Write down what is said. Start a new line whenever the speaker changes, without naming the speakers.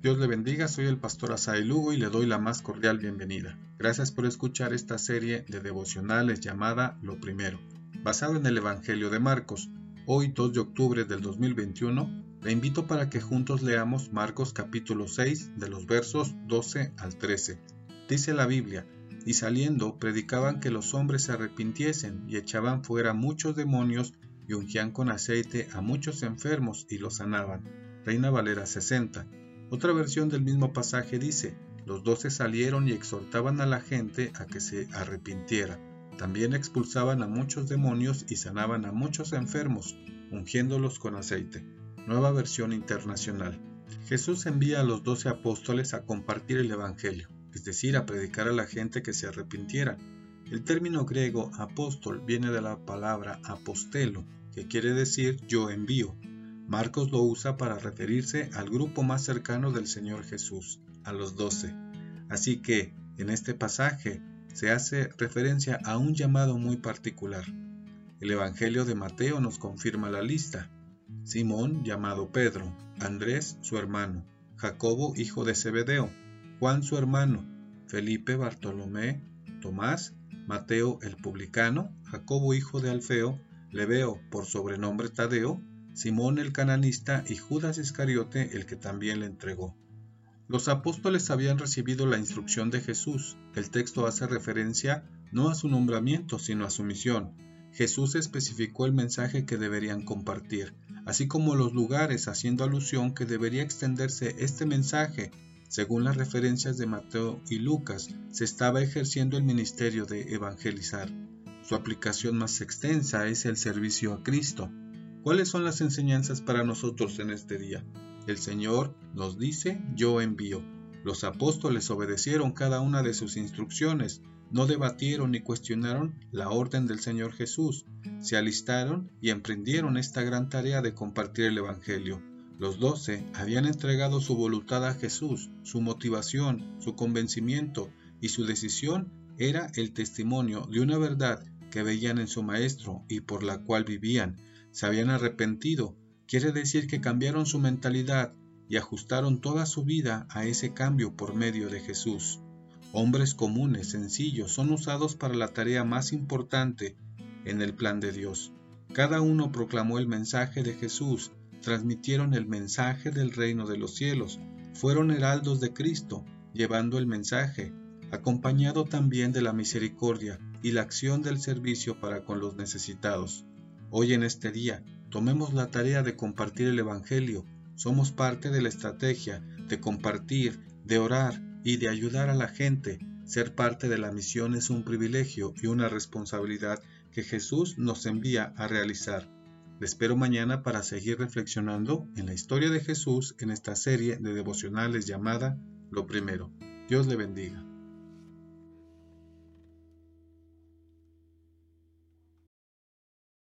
Dios le bendiga, soy el pastor Asai Lugo y le doy la más cordial bienvenida. Gracias por escuchar esta serie de devocionales llamada Lo Primero, basado en el Evangelio de Marcos. Hoy, 2 de octubre del 2021, le invito para que juntos leamos Marcos capítulo 6 de los versos 12 al 13. Dice la Biblia, y saliendo predicaban que los hombres se arrepintiesen y echaban fuera muchos demonios y ungían con aceite a muchos enfermos y los sanaban. Reina Valera 60. Otra versión del mismo pasaje dice, los doce salieron y exhortaban a la gente a que se arrepintiera. También expulsaban a muchos demonios y sanaban a muchos enfermos, ungiéndolos con aceite. Nueva versión internacional. Jesús envía a los doce apóstoles a compartir el Evangelio, es decir, a predicar a la gente que se arrepintiera. El término griego apóstol viene de la palabra apostelo, que quiere decir yo envío. Marcos lo usa para referirse al grupo más cercano del Señor Jesús, a los doce. Así que, en este pasaje, se hace referencia a un llamado muy particular. El Evangelio de Mateo nos confirma la lista. Simón, llamado Pedro, Andrés, su hermano, Jacobo, hijo de Zebedeo, Juan, su hermano, Felipe, Bartolomé, Tomás, Mateo el publicano, Jacobo, hijo de Alfeo, Leveo, por sobrenombre Tadeo, Simón el cananista y Judas Iscariote el que también le entregó. Los apóstoles habían recibido la instrucción de Jesús. El texto hace referencia no a su nombramiento, sino a su misión. Jesús especificó el mensaje que deberían compartir, así como los lugares, haciendo alusión que debería extenderse este mensaje. Según las referencias de Mateo y Lucas, se estaba ejerciendo el ministerio de evangelizar. Su aplicación más extensa es el servicio a Cristo. ¿Cuáles son las enseñanzas para nosotros en este día? El Señor nos dice, yo envío. Los apóstoles obedecieron cada una de sus instrucciones, no debatieron ni cuestionaron la orden del Señor Jesús, se alistaron y emprendieron esta gran tarea de compartir el Evangelio. Los doce habían entregado su voluntad a Jesús, su motivación, su convencimiento y su decisión era el testimonio de una verdad que veían en su Maestro y por la cual vivían, se habían arrepentido, quiere decir que cambiaron su mentalidad y ajustaron toda su vida a ese cambio por medio de Jesús. Hombres comunes, sencillos, son usados para la tarea más importante en el plan de Dios. Cada uno proclamó el mensaje de Jesús, transmitieron el mensaje del reino de los cielos, fueron heraldos de Cristo, llevando el mensaje, acompañado también de la misericordia y la acción del servicio para con los necesitados. Hoy en este día, tomemos la tarea de compartir el Evangelio. Somos parte de la estrategia de compartir, de orar y de ayudar a la gente. Ser parte de la misión es un privilegio y una responsabilidad que Jesús nos envía a realizar. Le espero mañana para seguir reflexionando en la historia de Jesús en esta serie de devocionales llamada Lo Primero. Dios le bendiga.